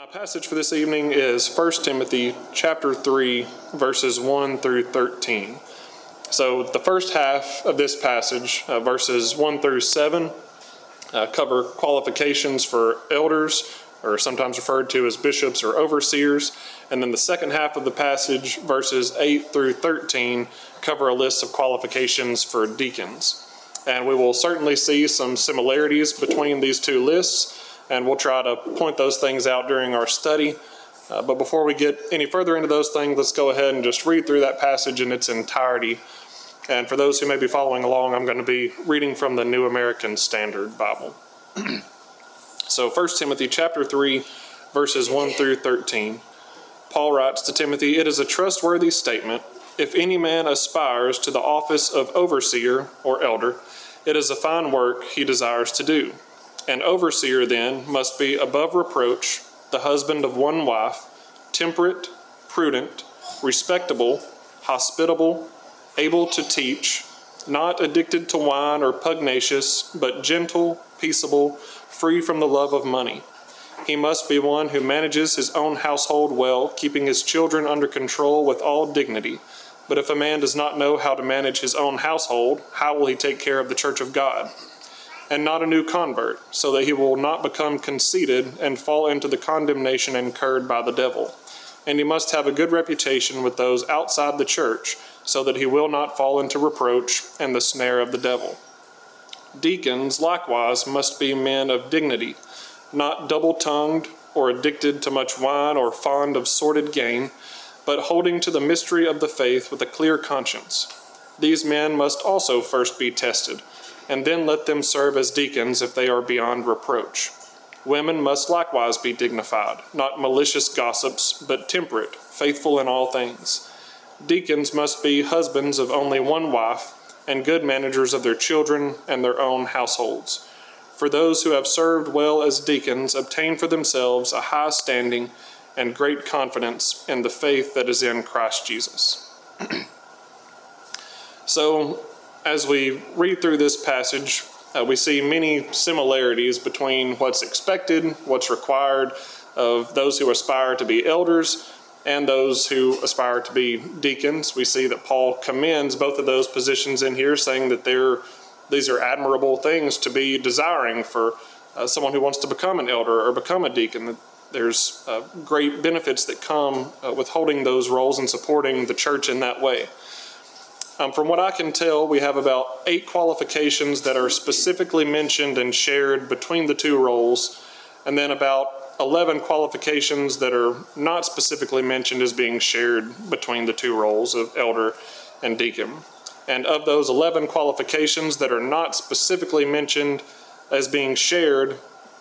My passage for this evening is 1 Timothy chapter 3 verses 1 through 13. So the first half of this passage, uh, verses 1 through 7, uh, cover qualifications for elders, or sometimes referred to as bishops or overseers. And then the second half of the passage, verses 8 through 13, cover a list of qualifications for deacons. And we will certainly see some similarities between these two lists and we'll try to point those things out during our study. Uh, but before we get any further into those things, let's go ahead and just read through that passage in its entirety. And for those who may be following along, I'm going to be reading from the New American Standard Bible. so 1 Timothy chapter 3, verses 1 through 13. Paul writes to Timothy, It is a trustworthy statement. If any man aspires to the office of overseer or elder, it is a fine work he desires to do. An overseer, then, must be above reproach, the husband of one wife, temperate, prudent, respectable, hospitable, able to teach, not addicted to wine or pugnacious, but gentle, peaceable, free from the love of money. He must be one who manages his own household well, keeping his children under control with all dignity. But if a man does not know how to manage his own household, how will he take care of the church of God? And not a new convert, so that he will not become conceited and fall into the condemnation incurred by the devil. And he must have a good reputation with those outside the church, so that he will not fall into reproach and the snare of the devil. Deacons, likewise, must be men of dignity, not double tongued or addicted to much wine or fond of sordid gain, but holding to the mystery of the faith with a clear conscience. These men must also first be tested and then let them serve as deacons if they are beyond reproach. Women must likewise be dignified, not malicious gossips, but temperate, faithful in all things. Deacons must be husbands of only one wife, and good managers of their children and their own households. For those who have served well as deacons obtain for themselves a high standing and great confidence in the faith that is in Christ Jesus. so, as we read through this passage, uh, we see many similarities between what's expected, what's required of those who aspire to be elders, and those who aspire to be deacons. We see that Paul commends both of those positions in here, saying that they're, these are admirable things to be desiring for uh, someone who wants to become an elder or become a deacon. There's uh, great benefits that come uh, with holding those roles and supporting the church in that way. Um, from what I can tell, we have about eight qualifications that are specifically mentioned and shared between the two roles, and then about 11 qualifications that are not specifically mentioned as being shared between the two roles of elder and deacon. And of those 11 qualifications that are not specifically mentioned as being shared,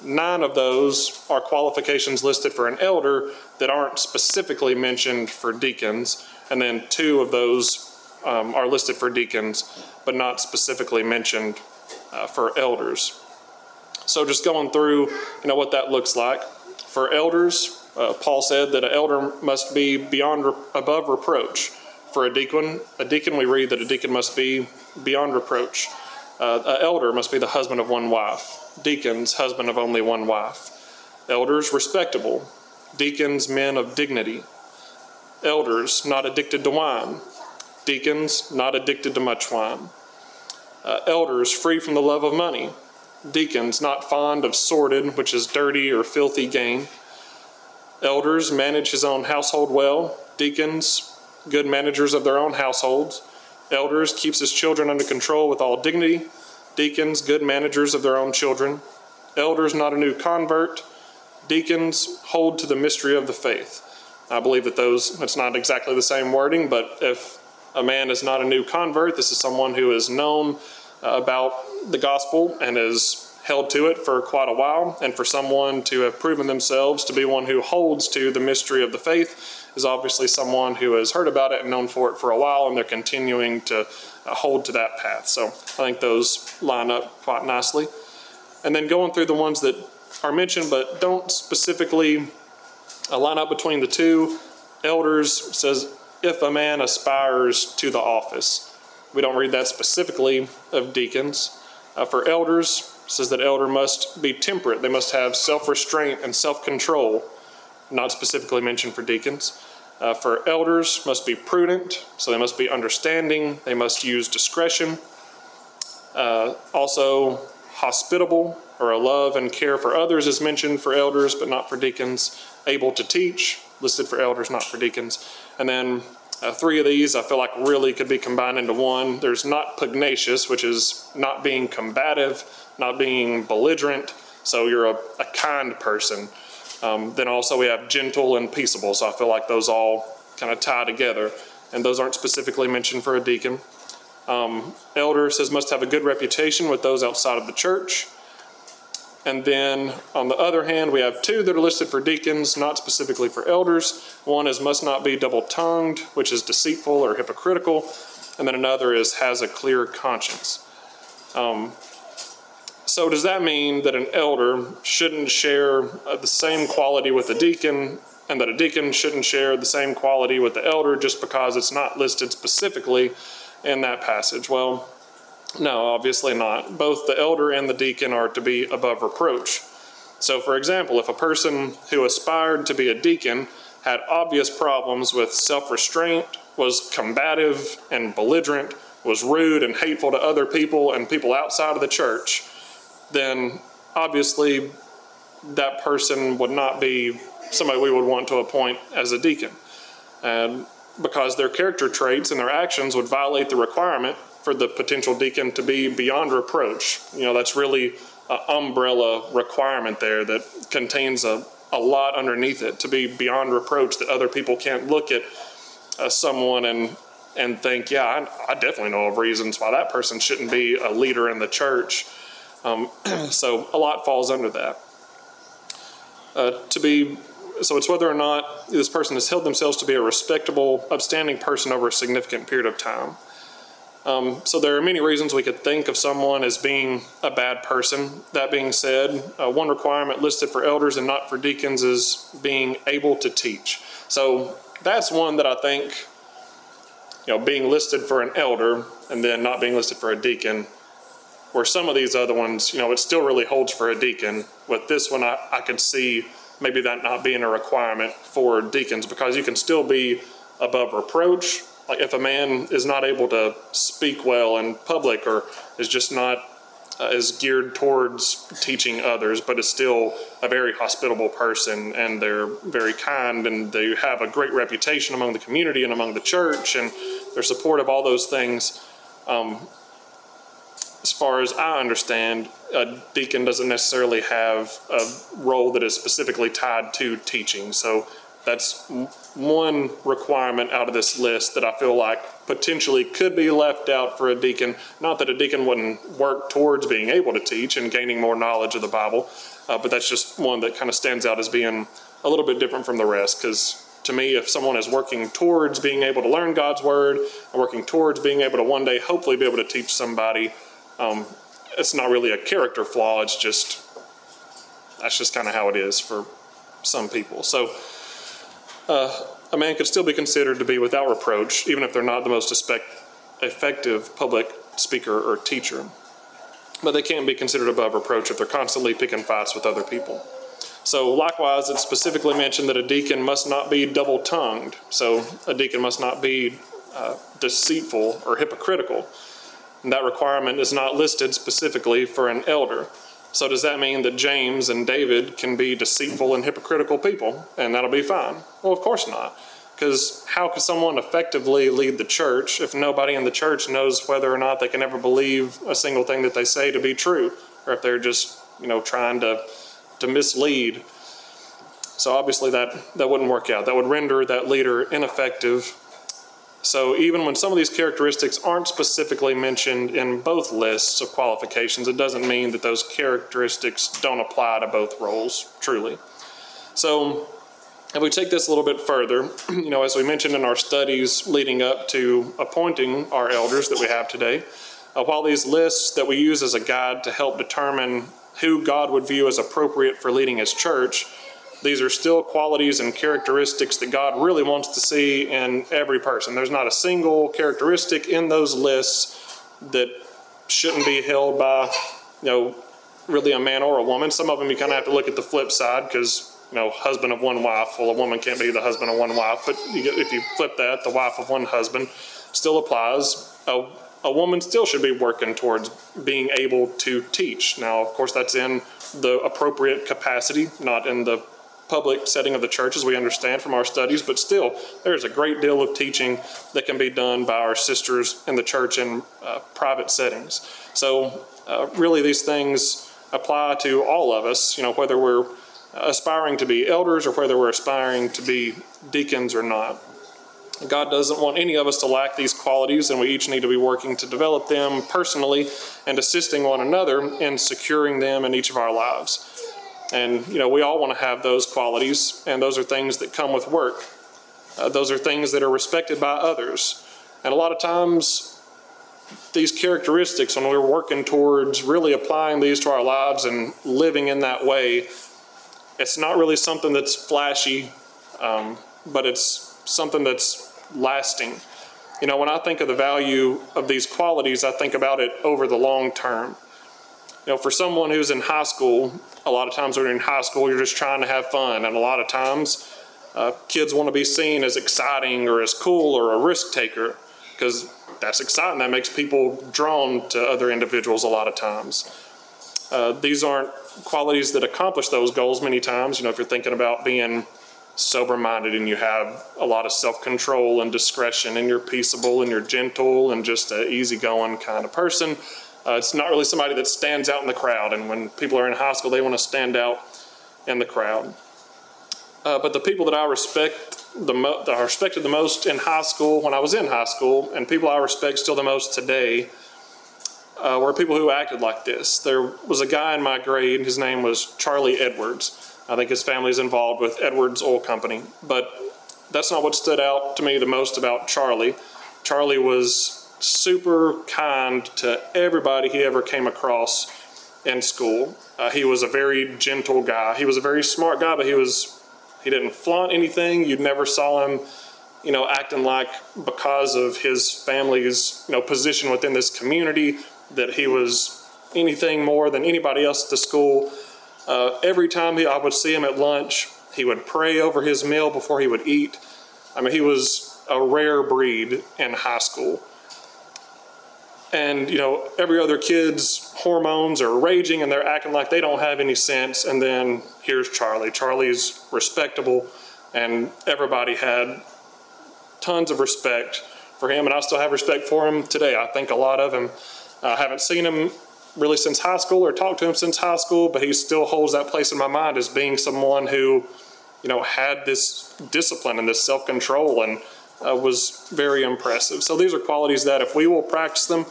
nine of those are qualifications listed for an elder that aren't specifically mentioned for deacons, and then two of those um, are listed for deacons, but not specifically mentioned uh, for elders. So just going through, you know, what that looks like. For elders, uh, Paul said that an elder must be beyond re- above reproach. For a deacon, a deacon we read that a deacon must be beyond reproach. Uh, an elder must be the husband of one wife. Deacons, husband of only one wife. Elders, respectable. Deacons, men of dignity. Elders, not addicted to wine deacons not addicted to much wine, uh, elders free from the love of money, deacons not fond of sordid, which is dirty or filthy gain, elders manage his own household well, deacons good managers of their own households, elders keeps his children under control with all dignity, deacons good managers of their own children, elders not a new convert, deacons hold to the mystery of the faith. I believe that those, it's not exactly the same wording, but if a man is not a new convert. This is someone who has known uh, about the gospel and has held to it for quite a while. And for someone to have proven themselves to be one who holds to the mystery of the faith is obviously someone who has heard about it and known for it for a while, and they're continuing to uh, hold to that path. So I think those line up quite nicely. And then going through the ones that are mentioned but don't specifically uh, line up between the two, elders says if a man aspires to the office. We don't read that specifically of deacons. Uh, for elders, says that elder must be temperate. They must have self-restraint and self-control. not specifically mentioned for deacons. Uh, for elders, must be prudent, so they must be understanding, they must use discretion. Uh, also, hospitable or a love and care for others is mentioned for elders, but not for deacons. Able to teach, listed for elders, not for deacons. And then uh, three of these I feel like really could be combined into one. There's not pugnacious, which is not being combative, not being belligerent. So you're a, a kind person. Um, then also we have gentle and peaceable. So I feel like those all kind of tie together. And those aren't specifically mentioned for a deacon. Um, elder says must have a good reputation with those outside of the church. And then on the other hand, we have two that are listed for deacons, not specifically for elders. One is must not be double tongued, which is deceitful or hypocritical. And then another is has a clear conscience. Um, so, does that mean that an elder shouldn't share uh, the same quality with a deacon, and that a deacon shouldn't share the same quality with the elder just because it's not listed specifically in that passage? Well, no, obviously not. Both the elder and the deacon are to be above reproach. So, for example, if a person who aspired to be a deacon had obvious problems with self restraint, was combative and belligerent, was rude and hateful to other people and people outside of the church, then obviously that person would not be somebody we would want to appoint as a deacon. And because their character traits and their actions would violate the requirement for the potential deacon to be beyond reproach. You know, that's really an umbrella requirement there that contains a, a lot underneath it to be beyond reproach that other people can't look at uh, someone and and think, yeah, I, I, definitely know of reasons why that person shouldn't be a leader in the church. Um, so a lot falls under that. Uh, to be so it's whether or not this person has held themselves to be a respectable, upstanding person over a significant period of time. Um, so there are many reasons we could think of someone as being a bad person. That being said, uh, one requirement listed for elders and not for deacons is being able to teach. So that's one that I think, you know, being listed for an elder and then not being listed for a deacon, where some of these other ones, you know, it still really holds for a deacon. With this one, I, I could see maybe that not being a requirement for deacons because you can still be above reproach like if a man is not able to speak well in public or is just not uh, is geared towards teaching others, but is still a very hospitable person and they're very kind and they have a great reputation among the community and among the church and they're supportive, all those things. Um, as far as I understand, a deacon doesn't necessarily have a role that is specifically tied to teaching. So that's one requirement out of this list that I feel like potentially could be left out for a deacon. Not that a deacon wouldn't work towards being able to teach and gaining more knowledge of the Bible, uh, but that's just one that kind of stands out as being a little bit different from the rest. Because to me, if someone is working towards being able to learn God's Word and working towards being able to one day hopefully be able to teach somebody, um, it's not really a character flaw. It's just that's just kind of how it is for some people. So uh, a man could still be considered to be without reproach, even if they're not the most effective public speaker or teacher. But they can't be considered above reproach if they're constantly picking fights with other people. So, likewise, it's specifically mentioned that a deacon must not be double tongued. So, a deacon must not be uh, deceitful or hypocritical. And that requirement is not listed specifically for an elder. So does that mean that James and David can be deceitful and hypocritical people and that'll be fine? Well, of course not. Because how could someone effectively lead the church if nobody in the church knows whether or not they can ever believe a single thing that they say to be true, or if they're just, you know, trying to to mislead? So obviously that that wouldn't work out. That would render that leader ineffective so even when some of these characteristics aren't specifically mentioned in both lists of qualifications, it doesn't mean that those characteristics don't apply to both roles, truly. So if we take this a little bit further, you know, as we mentioned in our studies leading up to appointing our elders that we have today, uh, while these lists that we use as a guide to help determine who God would view as appropriate for leading his church, these are still qualities and characteristics that God really wants to see in every person. There's not a single characteristic in those lists that shouldn't be held by, you know, really a man or a woman. Some of them you kind of have to look at the flip side because you know, husband of one wife. Well, a woman can't be the husband of one wife, but you get, if you flip that, the wife of one husband still applies. A, a woman still should be working towards being able to teach. Now, of course, that's in the appropriate capacity, not in the public setting of the church, as we understand from our studies, but still, there's a great deal of teaching that can be done by our sisters in the church in uh, private settings. So, uh, really, these things apply to all of us, you know, whether we're aspiring to be elders or whether we're aspiring to be deacons or not. God doesn't want any of us to lack these qualities, and we each need to be working to develop them personally and assisting one another in securing them in each of our lives. And, you know, we all want to have those qualities, and those are things that come with work. Uh, those are things that are respected by others. And a lot of times, these characteristics, when we're working towards really applying these to our lives and living in that way, it's not really something that's flashy, um, but it's something that's lasting. You know, when I think of the value of these qualities, I think about it over the long term. You know, for someone who's in high school, a lot of times when you're in high school, you're just trying to have fun. And a lot of times, uh, kids want to be seen as exciting or as cool or a risk taker because that's exciting. That makes people drawn to other individuals a lot of times. Uh, these aren't qualities that accomplish those goals many times. You know, if you're thinking about being sober minded and you have a lot of self control and discretion and you're peaceable and you're gentle and just an easygoing kind of person, uh, it's not really somebody that stands out in the crowd. And when people are in high school, they want to stand out in the crowd. Uh, but the people that I respect the mo- that I respected the most in high school when I was in high school, and people I respect still the most today, uh, were people who acted like this. There was a guy in my grade. His name was Charlie Edwards. I think his family's involved with Edwards Oil Company, but that's not what stood out to me the most about Charlie. Charlie was super kind to everybody he ever came across in school. Uh, he was a very gentle guy. He was a very smart guy, but he was he didn't flaunt anything. You never saw him, you know, acting like because of his family's you know position within this community that he was anything more than anybody else at the school. Uh, every time he, I would see him at lunch, he would pray over his meal before he would eat. I mean, he was a rare breed in high school and you know every other kid's hormones are raging and they're acting like they don't have any sense. And then here's charlie. Charlie's respectable and everybody had tons of respect for him. And i still have respect for him today. I think a lot of him. I haven't seen him really since high school or talked to him since high school but he still holds that place in my mind as being someone who you know had this discipline and this self-control and uh, was very impressive. So these are qualities that if we will practice them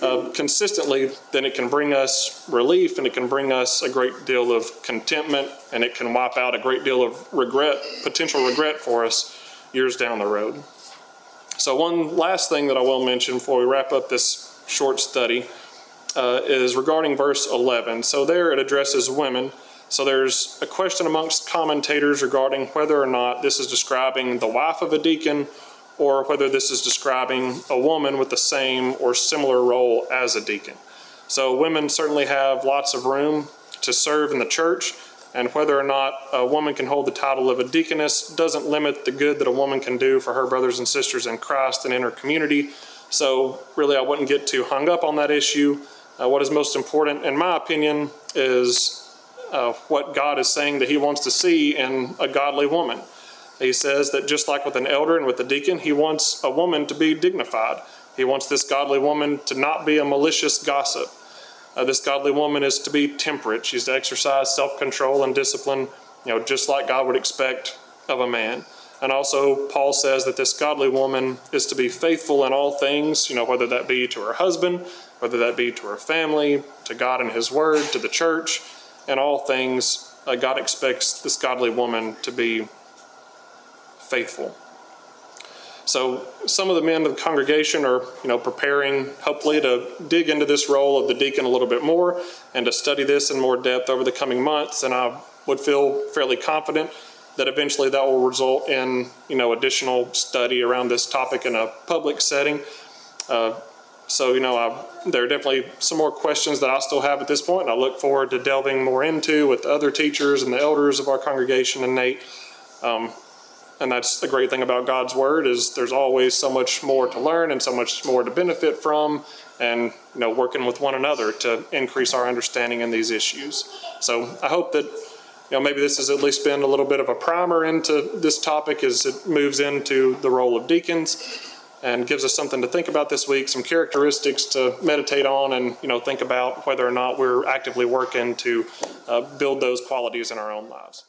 uh, consistently, then it can bring us relief and it can bring us a great deal of contentment and it can wipe out a great deal of regret, potential regret for us years down the road. So, one last thing that I will mention before we wrap up this short study uh, is regarding verse 11. So, there it addresses women. So there's a question amongst commentators regarding whether or not this is describing the wife of a deacon or whether this is describing a woman with the same or similar role as a deacon. So women certainly have lots of room to serve in the church, and whether or not a woman can hold the title of a deaconess doesn't limit the good that a woman can do for her brothers and sisters in Christ and in her community. So, really, I wouldn't get too hung up on that issue. Uh, what is most important, in my opinion, is uh, what God is saying that He wants to see in a godly woman. He says that just like with an elder and with a deacon, He wants a woman to be dignified. He wants this godly woman to not be a malicious gossip. Uh, this godly woman is to be temperate. She's to exercise self control and discipline, you know, just like God would expect of a man. And also, Paul says that this godly woman is to be faithful in all things, you know, whether that be to her husband, whether that be to her family, to God and His Word, to the church in all things, uh, God expects this godly woman to be faithful. So some of the men of the congregation are, you know, preparing hopefully to dig into this role of the deacon a little bit more and to study this in more depth over the coming months. And I would feel fairly confident that eventually that will result in, you know, additional study around this topic in a public setting. Uh, So, you know, I, there are definitely some more questions that I still have at this point, and I look forward to delving more into with the other teachers and the elders of our congregation and Nate. Um, and that's the great thing about God's Word is there's always so much more to learn and so much more to benefit from, and you know, working with one another to increase our understanding in these issues. So I hope that you know maybe this has at least been a little bit of a primer into this topic as it moves into the role of deacons and gives us something to think about this week, some characteristics to meditate on, and you know think about whether or not we're actively working to uh, build those qualities in our own lives.